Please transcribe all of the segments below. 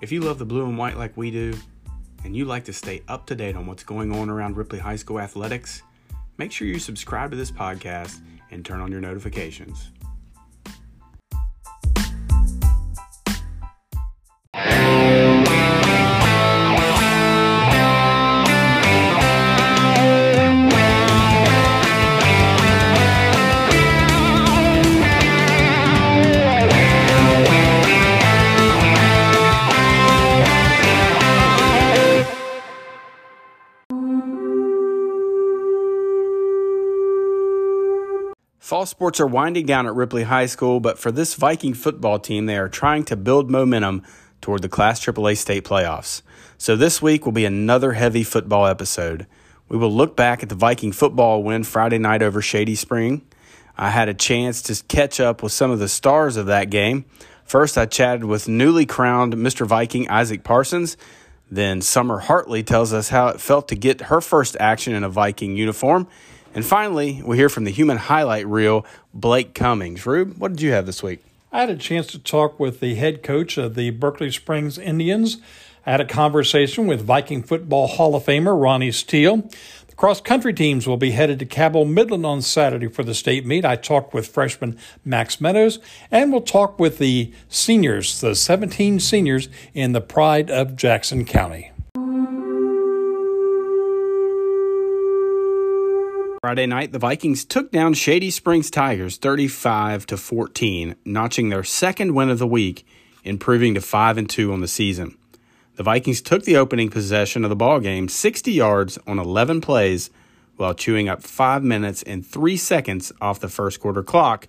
If you love the blue and white like we do, and you like to stay up to date on what's going on around Ripley High School athletics, make sure you subscribe to this podcast and turn on your notifications. Fall sports are winding down at Ripley High School, but for this Viking football team, they are trying to build momentum toward the Class AAA state playoffs. So this week will be another heavy football episode. We will look back at the Viking football win Friday night over Shady Spring. I had a chance to catch up with some of the stars of that game. First, I chatted with newly crowned Mr. Viking Isaac Parsons. Then, Summer Hartley tells us how it felt to get her first action in a Viking uniform. And finally, we hear from the human highlight reel, Blake Cummings. Rube, what did you have this week? I had a chance to talk with the head coach of the Berkeley Springs Indians. I had a conversation with Viking Football Hall of Famer Ronnie Steele. The cross country teams will be headed to Cabell Midland on Saturday for the state meet. I talked with freshman Max Meadows, and we'll talk with the seniors, the 17 seniors in the pride of Jackson County. Friday night, the Vikings took down Shady Springs Tigers 35 to 14, notching their second win of the week, improving to 5 and 2 on the season. The Vikings took the opening possession of the ball game 60 yards on 11 plays while chewing up 5 minutes and 3 seconds off the first quarter clock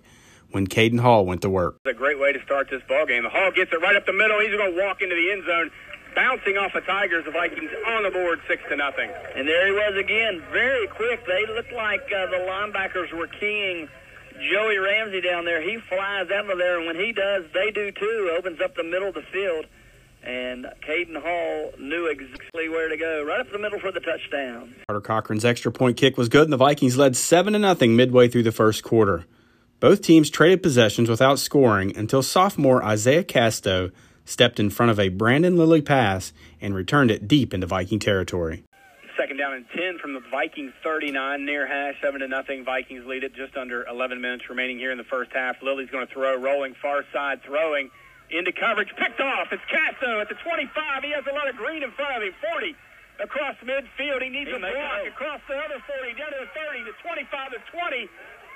when Caden Hall went to work. It's a great way to start this ball game. Hall gets it right up the middle. He's going to walk into the end zone bouncing off of Tigers. The Vikings on the board, six to nothing. And there he was again, very quick. They looked like uh, the linebackers were keying Joey Ramsey down there. He flies out of there, and when he does, they do too. Opens up the middle of the field. And Caden Hall knew exactly where to go, right up the middle for the touchdown. Carter Cochran's extra point kick was good, and the Vikings led seven to nothing midway through the first quarter. Both teams traded possessions without scoring until sophomore Isaiah Casto stepped in front of a Brandon Lilly pass and returned it deep into Viking territory. Second down and 10 from the Viking 39 near hash, 7 to nothing. Vikings lead it just under 11 minutes remaining here in the first half. Lilly's going to throw, rolling far side, throwing into coverage, picked off. It's Casto at the 25. He has a lot of green in front of him. 40 across midfield. He needs he a block across the other 40, down to the 30, to 25 to 20.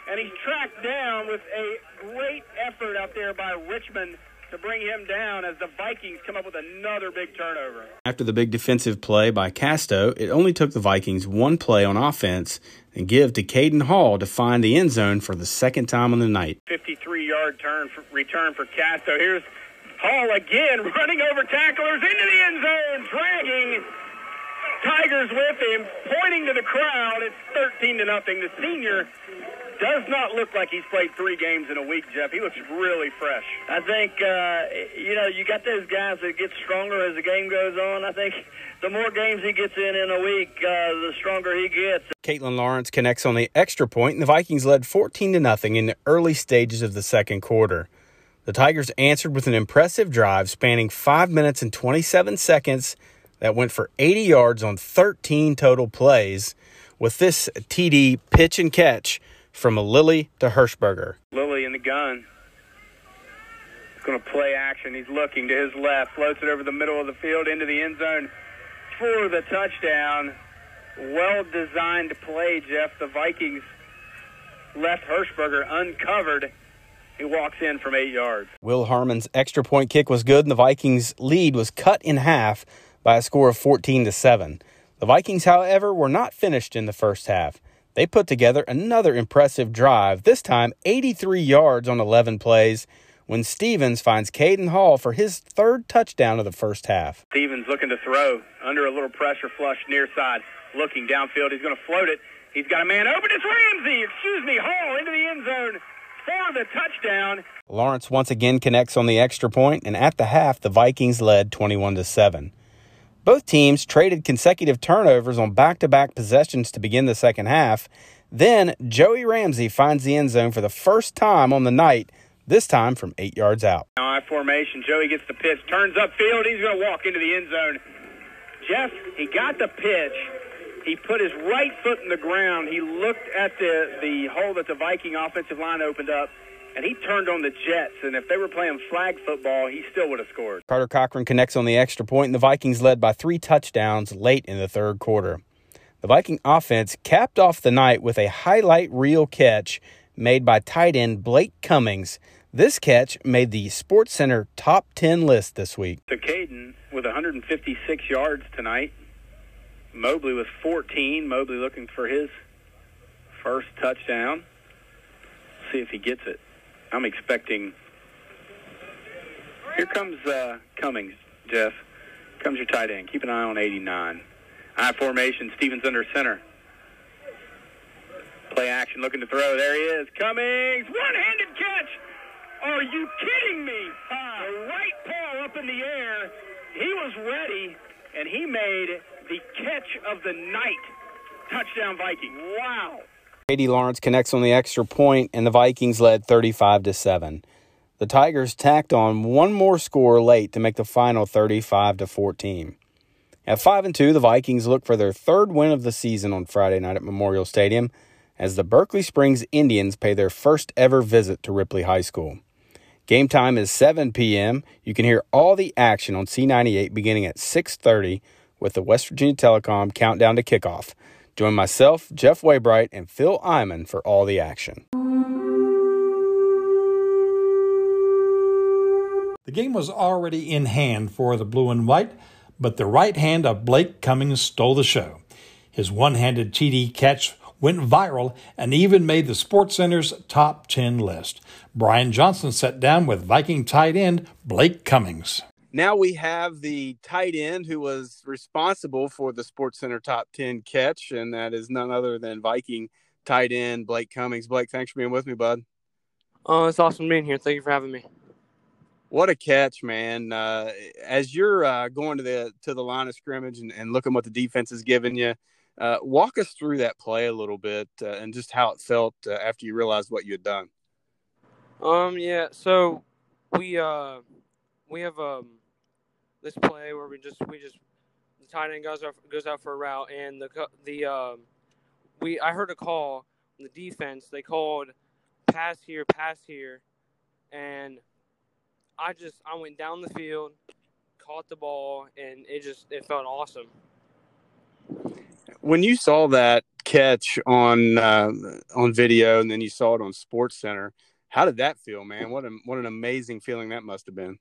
And he's tracked down with a great effort out there by Richmond to bring him down as the Vikings come up with another big turnover. After the big defensive play by Casto, it only took the Vikings one play on offense and give to Caden Hall to find the end zone for the second time on the night. 53 yard turn for, return for Casto. Here's Hall again running over tacklers into the end zone, dragging Tigers with him, pointing to the crowd. It's 13 to nothing. The senior does not look like he's played three games in a week, Jeff. He looks really fresh. I think, uh, you know, you got those guys that get stronger as the game goes on. I think the more games he gets in in a week, uh, the stronger he gets. Caitlin Lawrence connects on the extra point, and the Vikings led 14 to nothing in the early stages of the second quarter. The Tigers answered with an impressive drive spanning 5 minutes and 27 seconds that went for 80 yards on 13 total plays. With this TD pitch and catch, from a Lilly to Hirschberger. Lilly in the gun. He's going to play action. He's looking to his left, floats it over the middle of the field into the end zone for the touchdown. Well designed play, Jeff. The Vikings left Hirschberger uncovered. He walks in from eight yards. Will Harmon's extra point kick was good, and the Vikings' lead was cut in half by a score of 14 to 7. The Vikings, however, were not finished in the first half. They put together another impressive drive, this time 83 yards on 11 plays, when Stevens finds Caden Hall for his third touchdown of the first half. Stevens looking to throw under a little pressure flush near side, looking downfield. He's going to float it. He's got a man open. It's Ramsey, excuse me, Hall into the end zone for the touchdown. Lawrence once again connects on the extra point, and at the half, the Vikings led 21 to 7. Both teams traded consecutive turnovers on back to back possessions to begin the second half. Then Joey Ramsey finds the end zone for the first time on the night, this time from eight yards out. I formation. Joey gets the pitch, turns upfield. He's going to walk into the end zone. Jeff, he got the pitch. He put his right foot in the ground. He looked at the, the hole that the Viking offensive line opened up, and he turned on the Jets. And if they were playing flag football, he still would have scored. Carter Cochran connects on the extra point, and the Vikings led by three touchdowns late in the third quarter. The Viking offense capped off the night with a highlight reel catch made by tight end Blake Cummings. This catch made the Sports Center top 10 list this week. So Caden with 156 yards tonight. Mobley with 14. Mobley looking for his first touchdown. See if he gets it. I'm expecting. Here comes uh, Cummings, Jeff. Comes your tight end. Keep an eye on 89. High formation. Stevens under center. Play action, looking to throw. There he is. Cummings, one-handed catch. Are you kidding me? The right paw up in the air. He was ready, and he made the catch of the night. Touchdown Viking. Wow. Katie Lawrence connects on the extra point, and the Vikings led 35 to 7. The Tigers tacked on one more score late to make the final 35 to 14. At 5 and 2, the Vikings look for their third win of the season on Friday night at Memorial Stadium as the Berkeley Springs Indians pay their first ever visit to Ripley High School. Game time is 7 p.m. You can hear all the action on C98 beginning at 6:30 with the West Virginia Telecom countdown to kickoff. Join myself, Jeff Waybright, and Phil Iman for all the action. The game was already in hand for the blue and white, but the right hand of Blake Cummings stole the show. His one handed TD catch went viral and even made the Sports Center's top 10 list. Brian Johnson sat down with Viking tight end Blake Cummings. Now we have the tight end who was responsible for the Sports Center top 10 catch, and that is none other than Viking tight end Blake Cummings. Blake, thanks for being with me, bud. Oh, it's awesome being here. Thank you for having me. What a catch, man! Uh, as you're uh, going to the to the line of scrimmage and, and looking what the defense is giving you, uh, walk us through that play a little bit uh, and just how it felt uh, after you realized what you had done. Um, yeah. So we uh we have um this play where we just we just the tight end goes out goes out for a route and the the um we I heard a call on the defense. They called pass here, pass here, and I just I went down the field, caught the ball, and it just it felt awesome. When you saw that catch on uh, on video, and then you saw it on Sports Center, how did that feel, man? What a, what an amazing feeling that must have been.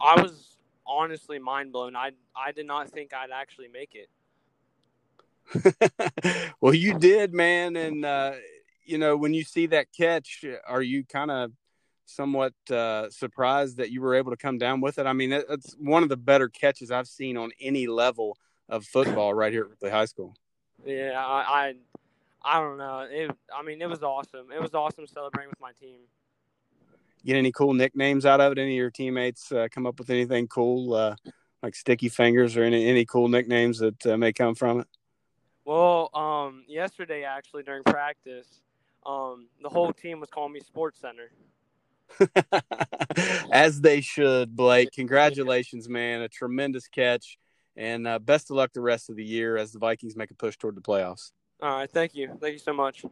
I was honestly mind blown. I I did not think I'd actually make it. well, you did, man, and uh, you know when you see that catch, are you kind of somewhat uh, surprised that you were able to come down with it. I mean, it's one of the better catches I've seen on any level of football right here at Ripley High School. Yeah, I, I, I don't know. It, I mean, it was awesome. It was awesome celebrating with my team. Get any cool nicknames out of it? Any of your teammates uh, come up with anything cool, uh, like Sticky Fingers, or any any cool nicknames that uh, may come from it? Well, um, yesterday actually during practice, um, the whole team was calling me Sports Center. As they should, Blake. Congratulations, man. A tremendous catch. And uh, best of luck the rest of the year as the Vikings make a push toward the playoffs. All right. Thank you. Thank you so much.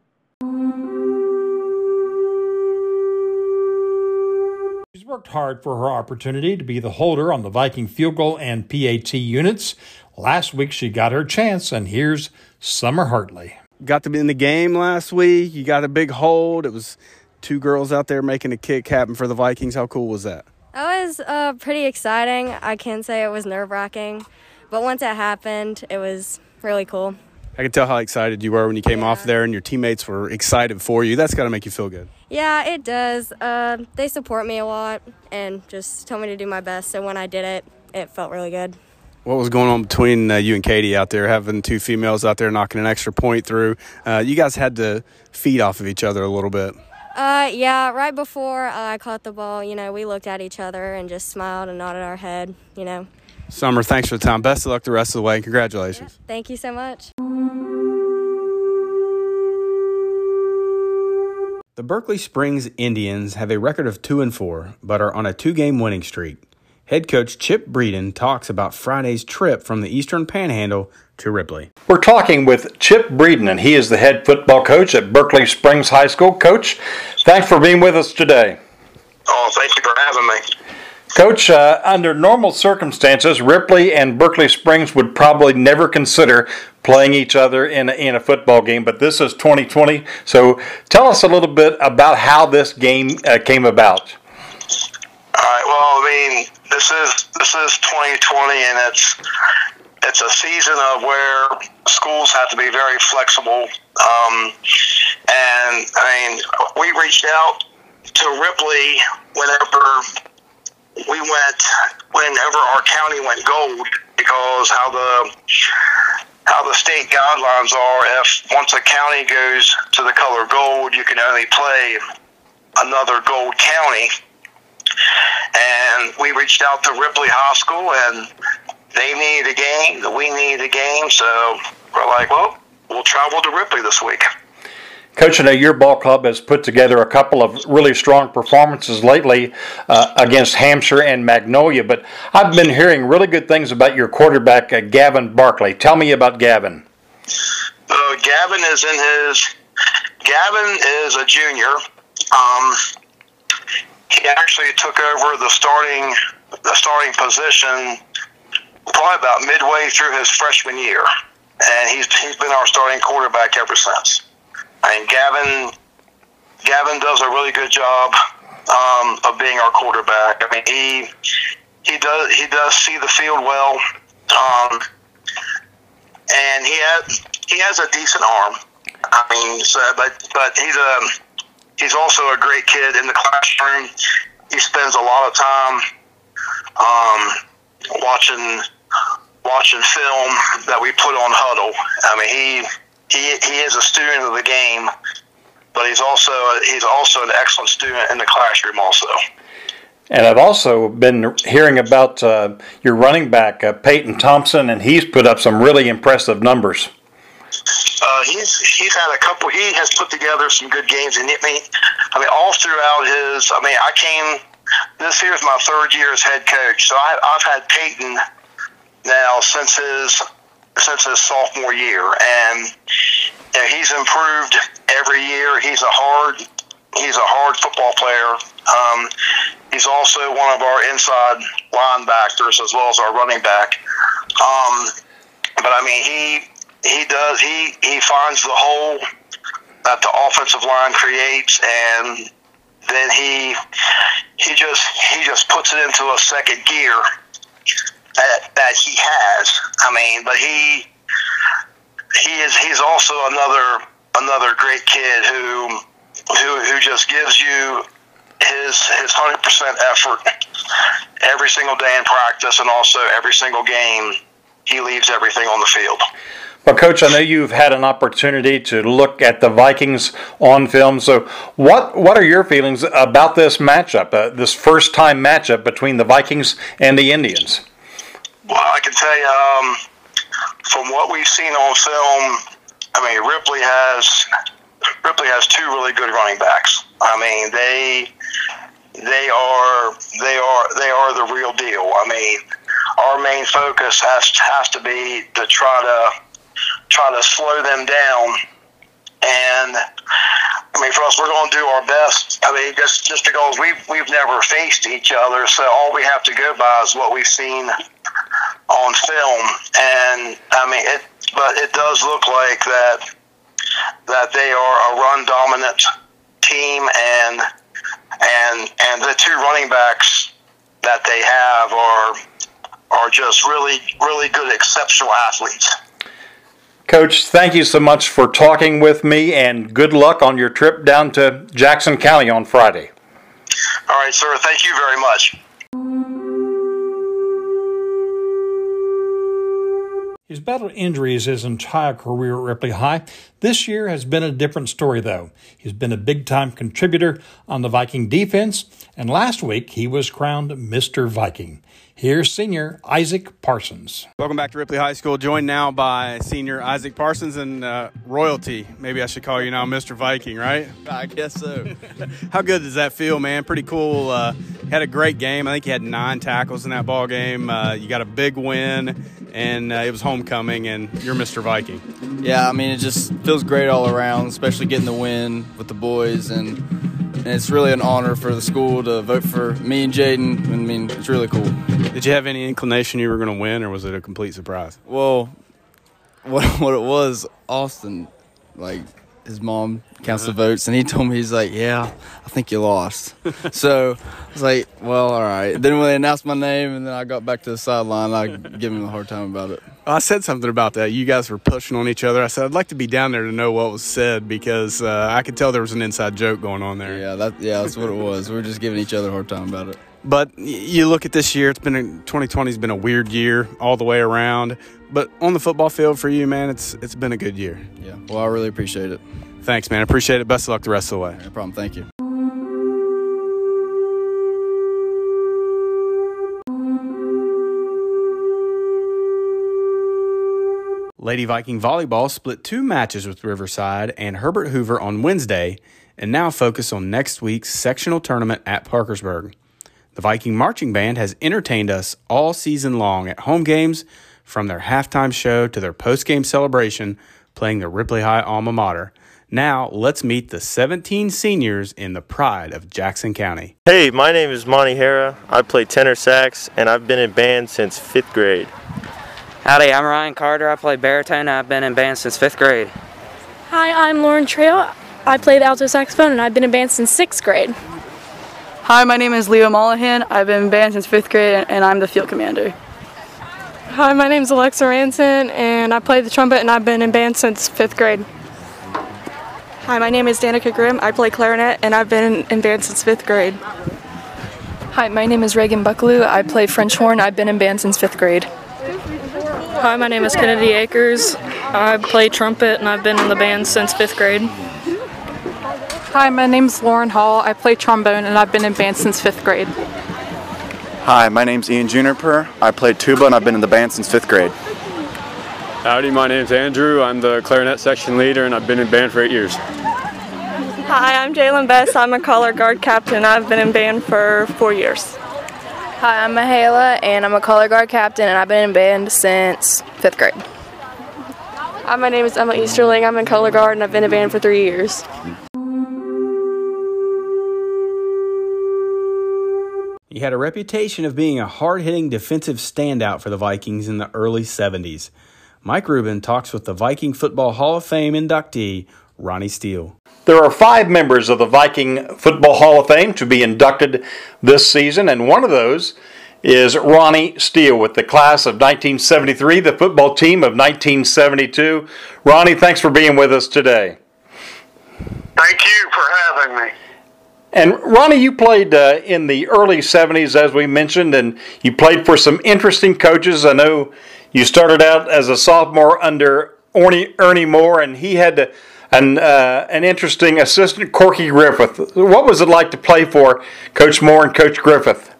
She's worked hard for her opportunity to be the holder on the Viking field goal and PAT units. Last week she got her chance, and here's Summer Hartley. Got to be in the game last week. You got a big hold. It was two girls out there making a kick happen for the Vikings. How cool was that? That was uh, pretty exciting. I can say it was nerve wracking, but once it happened, it was really cool. I can tell how excited you were when you came yeah. off there and your teammates were excited for you. That's got to make you feel good. Yeah, it does. Uh, they support me a lot and just tell me to do my best. So when I did it, it felt really good. What was going on between uh, you and Katie out there, having two females out there knocking an extra point through? Uh, you guys had to feed off of each other a little bit. Uh, yeah, right before I caught the ball, you know, we looked at each other and just smiled and nodded our head, you know. Summer, thanks for the time. Best of luck the rest of the way. Congratulations. Yeah, thank you so much. The Berkeley Springs Indians have a record of 2 and 4, but are on a two-game winning streak. Head coach Chip Breeden talks about Friday's trip from the Eastern Panhandle to Ripley. We're talking with Chip Breeden, and he is the head football coach at Berkeley Springs High School. Coach, thanks for being with us today. Oh, thank you for having me. Coach, uh, under normal circumstances, Ripley and Berkeley Springs would probably never consider playing each other in a, in a football game, but this is 2020. So tell us a little bit about how this game uh, came about. All right. Well, I mean, this is this is 2020, and it's it's a season of where schools have to be very flexible. Um, and I mean, we reached out to Ripley whenever we went, whenever our county went gold, because how the how the state guidelines are. If once a county goes to the color gold, you can only play another gold county. And we reached out to Ripley High School, and they needed a game. We needed a game, so we're like, well, we'll travel to Ripley this week. Coach, I know your ball club has put together a couple of really strong performances lately uh, against Hampshire and Magnolia, but I've been hearing really good things about your quarterback, uh, Gavin Barkley. Tell me about Gavin. Uh, Gavin is in his. Gavin is a junior. Um, he actually took over the starting the starting position probably about midway through his freshman year, and he's he's been our starting quarterback ever since. And Gavin, Gavin does a really good job um, of being our quarterback. I mean, he he does he does see the field well, um, and he has he has a decent arm. I mean, so, but but he's a he's also a great kid in the classroom. He spends a lot of time um, watching watching film that we put on Hudl. I mean, he he he is a student of the game, but he's also he's also an excellent student in the classroom also. And I've also been hearing about uh, your running back uh, Peyton Thompson, and he's put up some really impressive numbers. Uh, he's he's had a couple. He has put together some good games, and I mean, I mean, all throughout his. I mean, I came. This year is my third year as head coach, so I, I've had Peyton now since his since his sophomore year, and you know, he's improved every year. He's a hard he's a hard football player. Um, he's also one of our inside linebackers as well as our running back. Um, but I mean, he he does he he finds the hole that the offensive line creates, and then he he just he just puts it into a second gear that, that he has. I mean, but he he is he's also another another great kid who who who just gives you his his hundred percent effort every single day in practice and also every single game. He leaves everything on the field. Well, Coach, I know you've had an opportunity to look at the Vikings on film. So, what what are your feelings about this matchup, uh, this first time matchup between the Vikings and the Indians? Well, I can tell you, um, from what we've seen on film, I mean, Ripley has Ripley has two really good running backs. I mean, they they are they are they are the real deal. I mean, our main focus has has to be to try to try to slow them down. And I mean, for us, we're going to do our best. I mean, just just because we've we've never faced each other, so all we have to go by is what we've seen on film, and I mean it. But it does look like that that they are a run dominant team, and and and the two running backs that they have are are just really really good, exceptional athletes. Coach, thank you so much for talking with me, and good luck on your trip down to Jackson County on Friday. All right, sir. Thank you very much. He's battled injuries his entire career at Ripley High. This year has been a different story, though. He's been a big time contributor on the Viking defense, and last week he was crowned Mr. Viking. Here's senior Isaac Parsons. Welcome back to Ripley High School, joined now by senior Isaac Parsons and uh, royalty. Maybe I should call you now Mr. Viking, right? I guess so. How good does that feel, man? Pretty cool. Uh, had a great game. I think you had nine tackles in that ball game. Uh, you got a big win, and uh, it was homecoming, and you're Mr. Viking. Yeah, I mean, it just feels great all around, especially getting the win with the boys and and it's really an honor for the school to vote for me and Jaden. I mean, it's really cool. Did you have any inclination you were going to win, or was it a complete surprise? Well, what what it was, Austin, like his mom counts the uh-huh. votes, and he told me he's like, "Yeah, I think you lost." so I was like, "Well, all right." Then when they announced my name, and then I got back to the sideline, I gave him a hard time about it. I said something about that. You guys were pushing on each other. I said I'd like to be down there to know what was said because uh, I could tell there was an inside joke going on there. Yeah, that yeah, that's what it was. We were just giving each other a hard time about it. But you look at this year; it's been a, 2020 has been a weird year all the way around. But on the football field for you, man, it's it's been a good year. Yeah. Well, I really appreciate it. Thanks, man. Appreciate it. Best of luck the rest of the way. No problem. Thank you. Lady Viking Volleyball split two matches with Riverside and Herbert Hoover on Wednesday and now focus on next week's sectional tournament at Parkersburg. The Viking Marching Band has entertained us all season long at home games, from their halftime show to their post-game celebration, playing the Ripley High alma mater. Now, let's meet the 17 seniors in the pride of Jackson County. Hey, my name is Monty Hara. I play tenor sax, and I've been in band since fifth grade. Howdy, I'm Ryan Carter. I play baritone. I've been in band since fifth grade. Hi, I'm Lauren Trail. I play the alto saxophone and I've been in band since sixth grade. Hi, my name is Leo Mollahan. I've been in band since fifth grade and I'm the field commander. Hi, my name is Alexa Ranson and I play the trumpet and I've been in band since fifth grade. Hi, my name is Danica Grimm. I play clarinet and I've been in band since fifth grade. Hi, my name is Reagan Bucklew. I play French horn. I've been in band since fifth grade. Hi, my name is Kennedy Akers. I play trumpet and I've been in the band since fifth grade. Hi, my name is Lauren Hall. I play trombone and I've been in band since fifth grade. Hi, my name's Ian Juniper. I play tuba and I've been in the band since fifth grade. Howdy, my name's Andrew. I'm the clarinet section leader and I've been in band for eight years. Hi, I'm Jalen Best. I'm a color guard captain. I've been in band for four years. Hi, I'm Mahala, and I'm a color guard captain, and I've been in band since fifth grade. Hi, my name is Emma Easterling. I'm in color guard, and I've been in band for three years. He had a reputation of being a hard hitting defensive standout for the Vikings in the early 70s. Mike Rubin talks with the Viking Football Hall of Fame inductee, Ronnie Steele. There are five members of the Viking Football Hall of Fame to be inducted this season, and one of those is Ronnie Steele with the class of 1973, the football team of 1972. Ronnie, thanks for being with us today. Thank you for having me. And Ronnie, you played uh, in the early 70s, as we mentioned, and you played for some interesting coaches. I know you started out as a sophomore under Ernie, Ernie Moore, and he had to an, uh, an interesting assistant, Corky Griffith. What was it like to play for Coach Moore and Coach Griffith?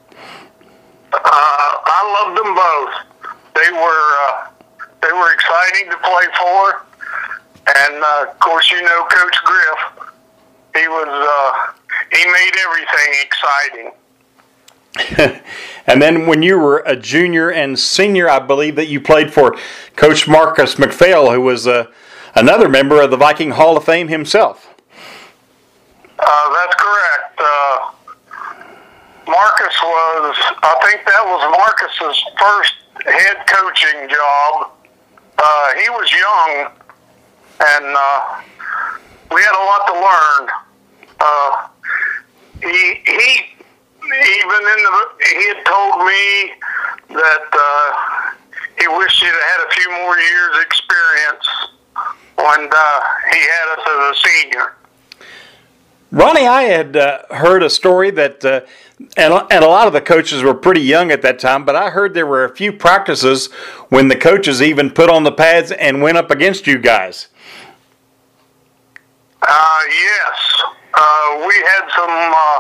Uh, I loved them both. They were uh, they were exciting to play for, and uh, of course, you know Coach Griff. He was uh, he made everything exciting. and then when you were a junior and senior, I believe that you played for Coach Marcus McPhail, who was a another member of the Viking Hall of Fame himself. Uh, that's correct. Uh, Marcus was, I think that was Marcus's first head coaching job. Uh, he was young, and uh, we had a lot to learn. Uh, he he even in the he had told me that uh, he wished he'd had a few more years experience when uh, he had us as a senior. Ronnie, I had uh, heard a story that, uh, and, and a lot of the coaches were pretty young at that time, but I heard there were a few practices when the coaches even put on the pads and went up against you guys. Uh, yes. Uh, we had some uh,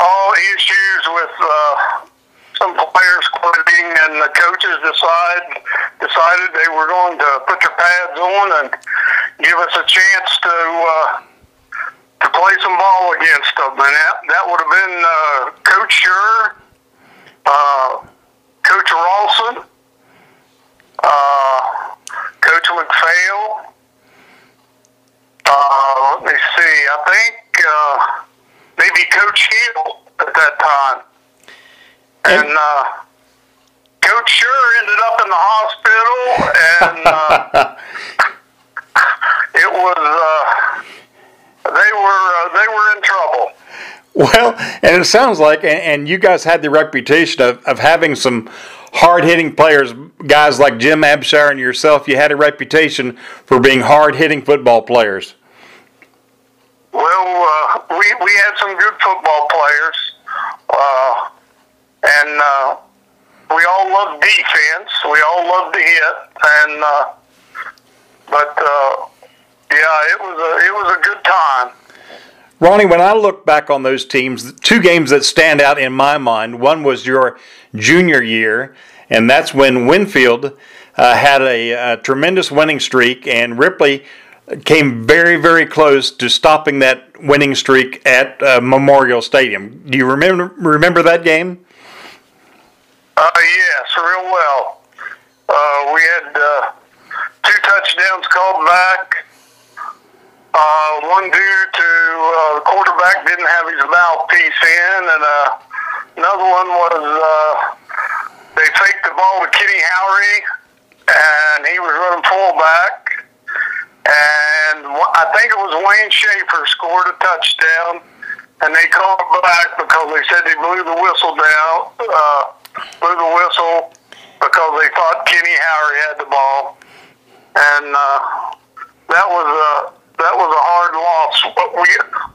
all issues with uh, some players quitting, and the coaches decide decided they were going to put their pads on and give us a chance to uh, to play some ball against them, and that that would have been uh, Coach Sure, uh, Coach Rawson, uh, Coach McPhail. Uh, let me see. I think uh, maybe Coach Hill at that time, and uh, Coach Sure ended up in the hospital, and uh, it was uh, they were uh, they were in trouble. Well, and it sounds like, and, and you guys had the reputation of, of having some hard hitting players, guys like Jim Abshire and yourself. You had a reputation for being hard hitting football players. Well, uh, we we had some good football players, uh, and uh, we all loved defense. We all loved to hit, and uh, but uh, yeah, it was a it was a good time. Ronnie, when I look back on those teams, two games that stand out in my mind. One was your junior year, and that's when Winfield uh, had a, a, tremendous winning streak, and Ripley came very, very close to stopping that winning streak at uh, Memorial Stadium. Do you remember remember that game? Uh, yes, real well. Uh, we had uh, two touchdowns called back. Uh, one due to uh, the quarterback didn't have his mouthpiece in, and uh, another one was uh, they faked the ball to Kenny Howery, and he was running fullback. And I think it was Wayne Schaefer scored a touchdown, and they called back because they said they blew the whistle down, uh, blew the whistle because they thought Kenny Howery had the ball, and uh, that was a that was a hard loss. But we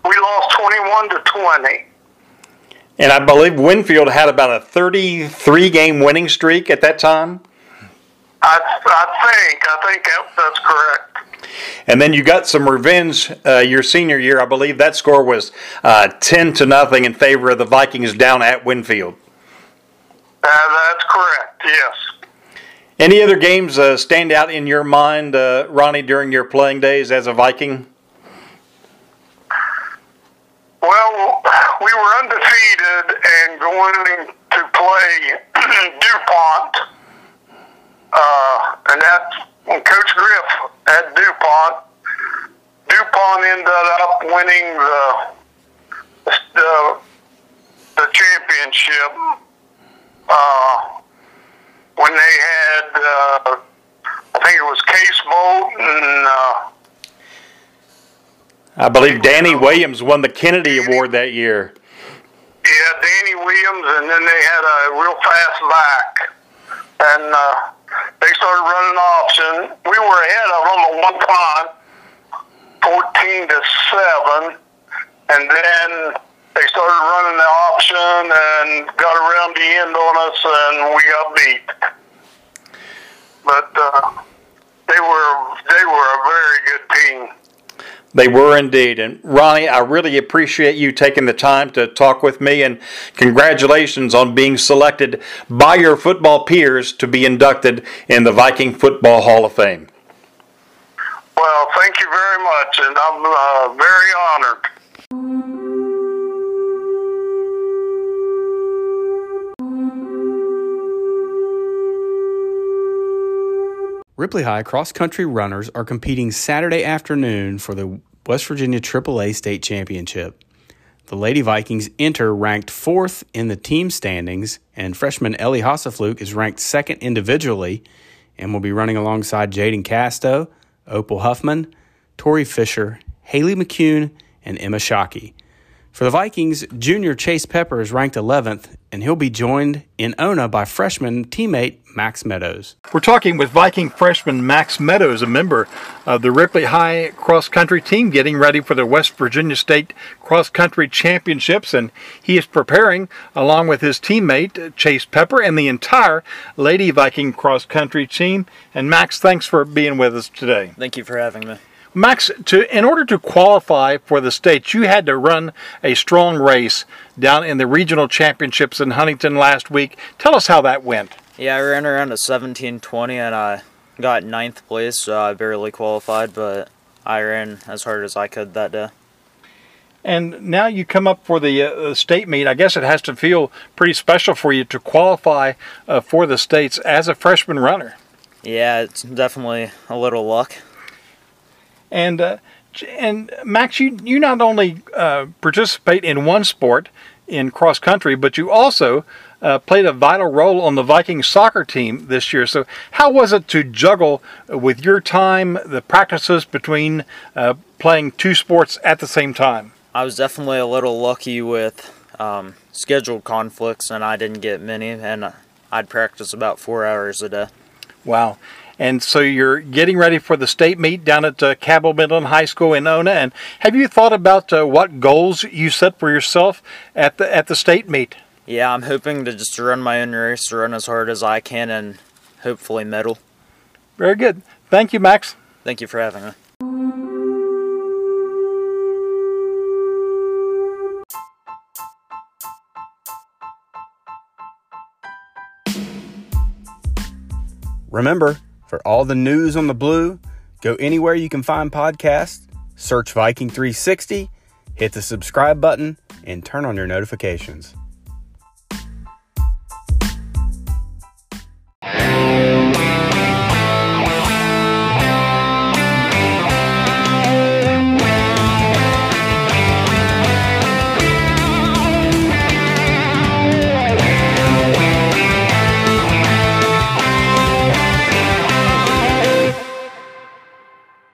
we lost twenty one to twenty. And I believe Winfield had about a thirty three game winning streak at that time. I, I think I think that, that's correct. And then you got some revenge uh, your senior year. I believe that score was uh, ten to nothing in favor of the Vikings down at Winfield. Uh, that's correct. Yes. Any other games uh, stand out in your mind, uh, Ronnie, during your playing days as a Viking? Well, we were undefeated and going to play DuPont, uh, and that Coach Griff at DuPont. DuPont ended up winning the the, the championship. Uh, when they had, uh, I think it was Case Bolton. Uh, I believe Danny Williams won the Kennedy Award that year. Yeah, Danny Williams, and then they had a real fast back, and uh, they started running option. We were ahead of them at one time, fourteen to seven, and then they started running the option and got around the end on us, and we got beat. But uh, they were they were a very good team. They were indeed. And Ronnie, I really appreciate you taking the time to talk with me and congratulations on being selected by your football peers to be inducted in the Viking Football Hall of Fame. Well, thank you very much, and I'm uh, very honored. Ripley High cross country runners are competing Saturday afternoon for the West Virginia AAA State Championship. The Lady Vikings enter ranked fourth in the team standings, and freshman Ellie Hassefluke is ranked second individually and will be running alongside Jaden Casto, Opal Huffman, Tori Fisher, Haley McCune, and Emma Shockey. For the Vikings, junior Chase Pepper is ranked 11th, and he'll be joined in Ona by freshman teammate Max Meadows. We're talking with Viking freshman Max Meadows, a member of the Ripley High cross country team, getting ready for the West Virginia State Cross Country Championships. And he is preparing, along with his teammate Chase Pepper and the entire Lady Viking cross country team. And Max, thanks for being with us today. Thank you for having me. Max, to in order to qualify for the states, you had to run a strong race down in the regional championships in Huntington last week. Tell us how that went. Yeah, I ran around a 17:20 and I got ninth place, so I barely qualified, but I ran as hard as I could that day. And now you come up for the uh, state meet. I guess it has to feel pretty special for you to qualify uh, for the states as a freshman runner. Yeah, it's definitely a little luck. And uh, and Max, you you not only uh, participate in one sport in cross country, but you also uh, played a vital role on the Viking soccer team this year. So, how was it to juggle with your time, the practices between uh, playing two sports at the same time? I was definitely a little lucky with um, scheduled conflicts, and I didn't get many, and I'd practice about four hours a day. Wow. And so you're getting ready for the state meet down at uh, Cabell Midland High School in Ona. And have you thought about uh, what goals you set for yourself at the at the state meet? Yeah, I'm hoping to just run my own race, to run as hard as I can, and hopefully medal. Very good. Thank you, Max. Thank you for having me. Remember, for all the news on the blue, go anywhere you can find podcasts, search Viking 360, hit the subscribe button, and turn on your notifications.